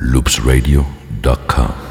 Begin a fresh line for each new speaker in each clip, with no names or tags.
loopsradio.com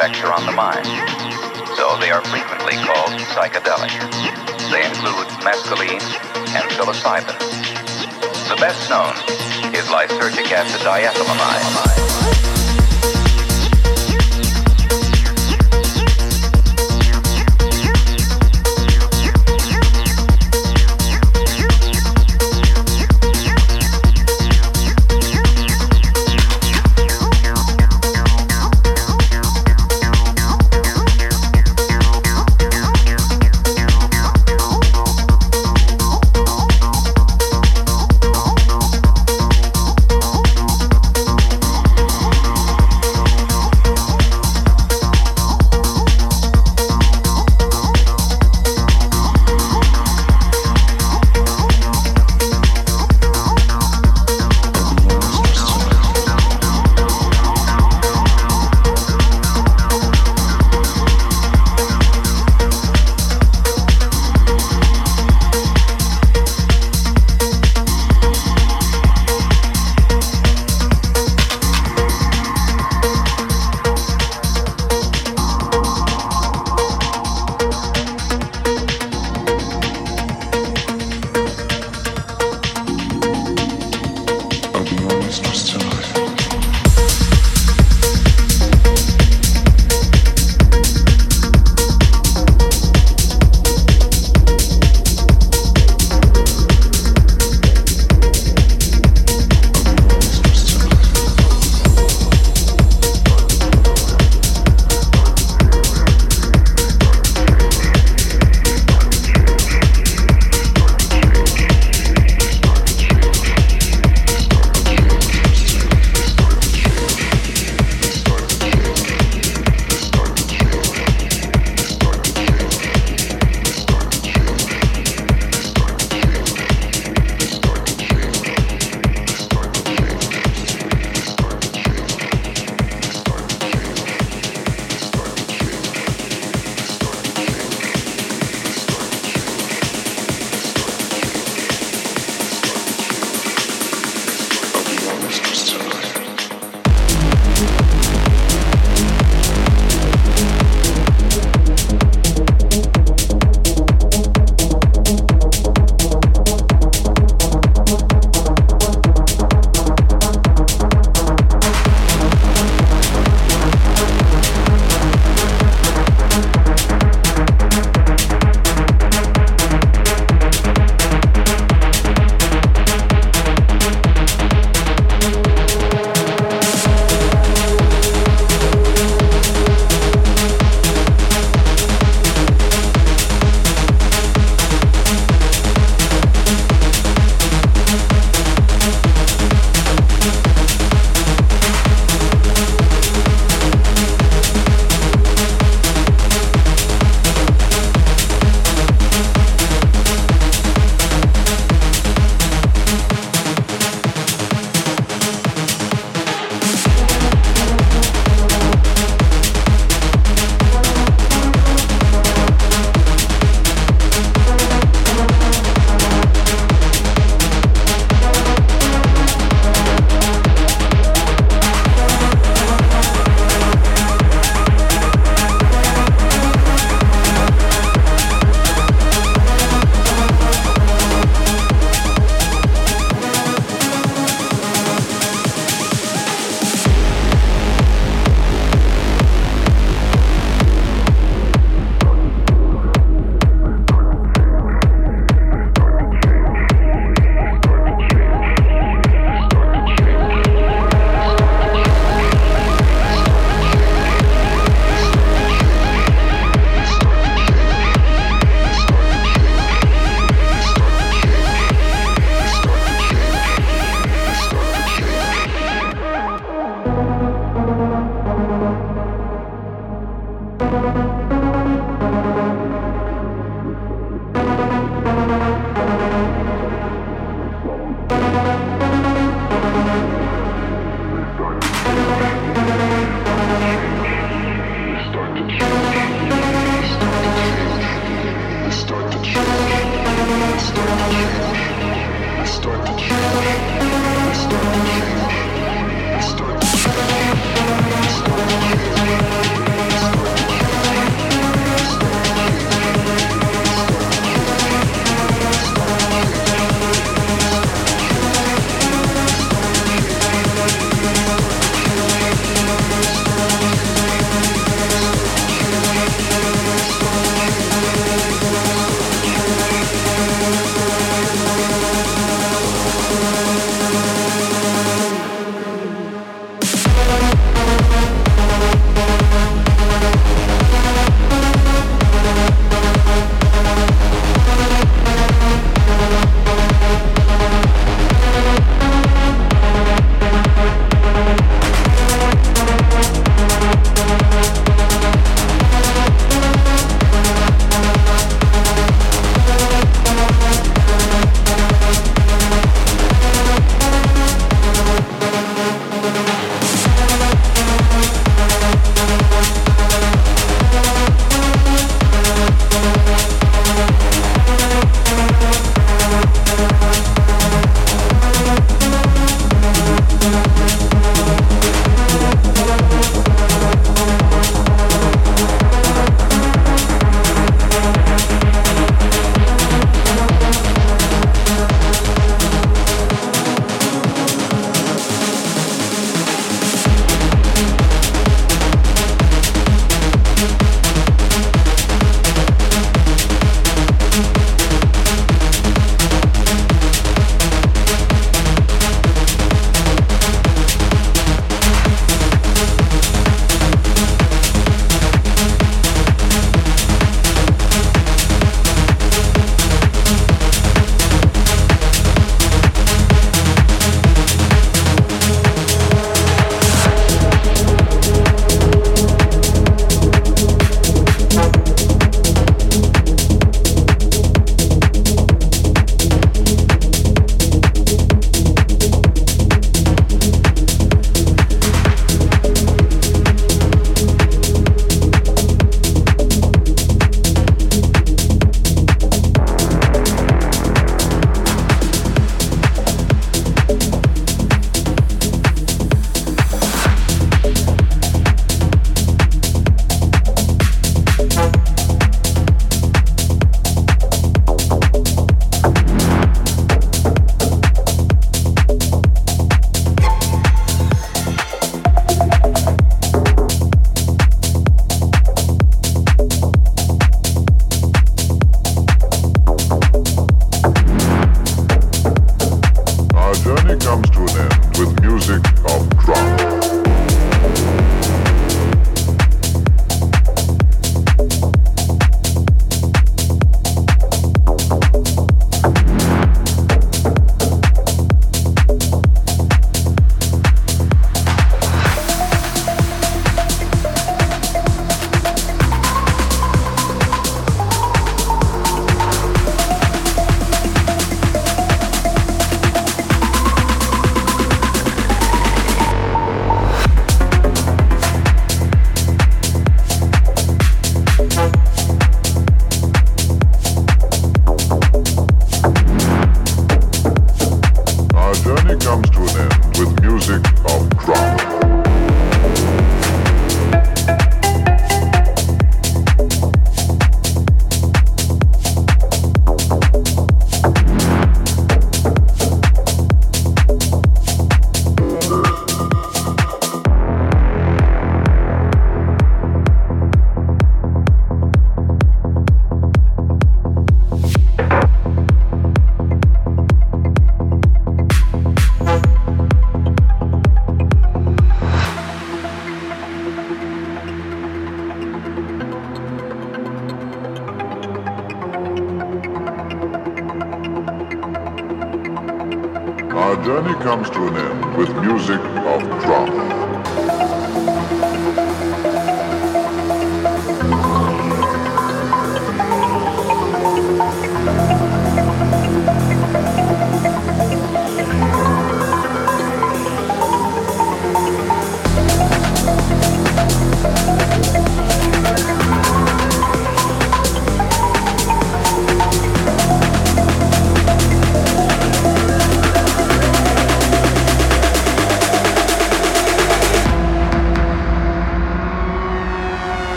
on the mind, so they are frequently called psychedelic. They include mescaline and psilocybin. The best known is lysergic acid diethylamide.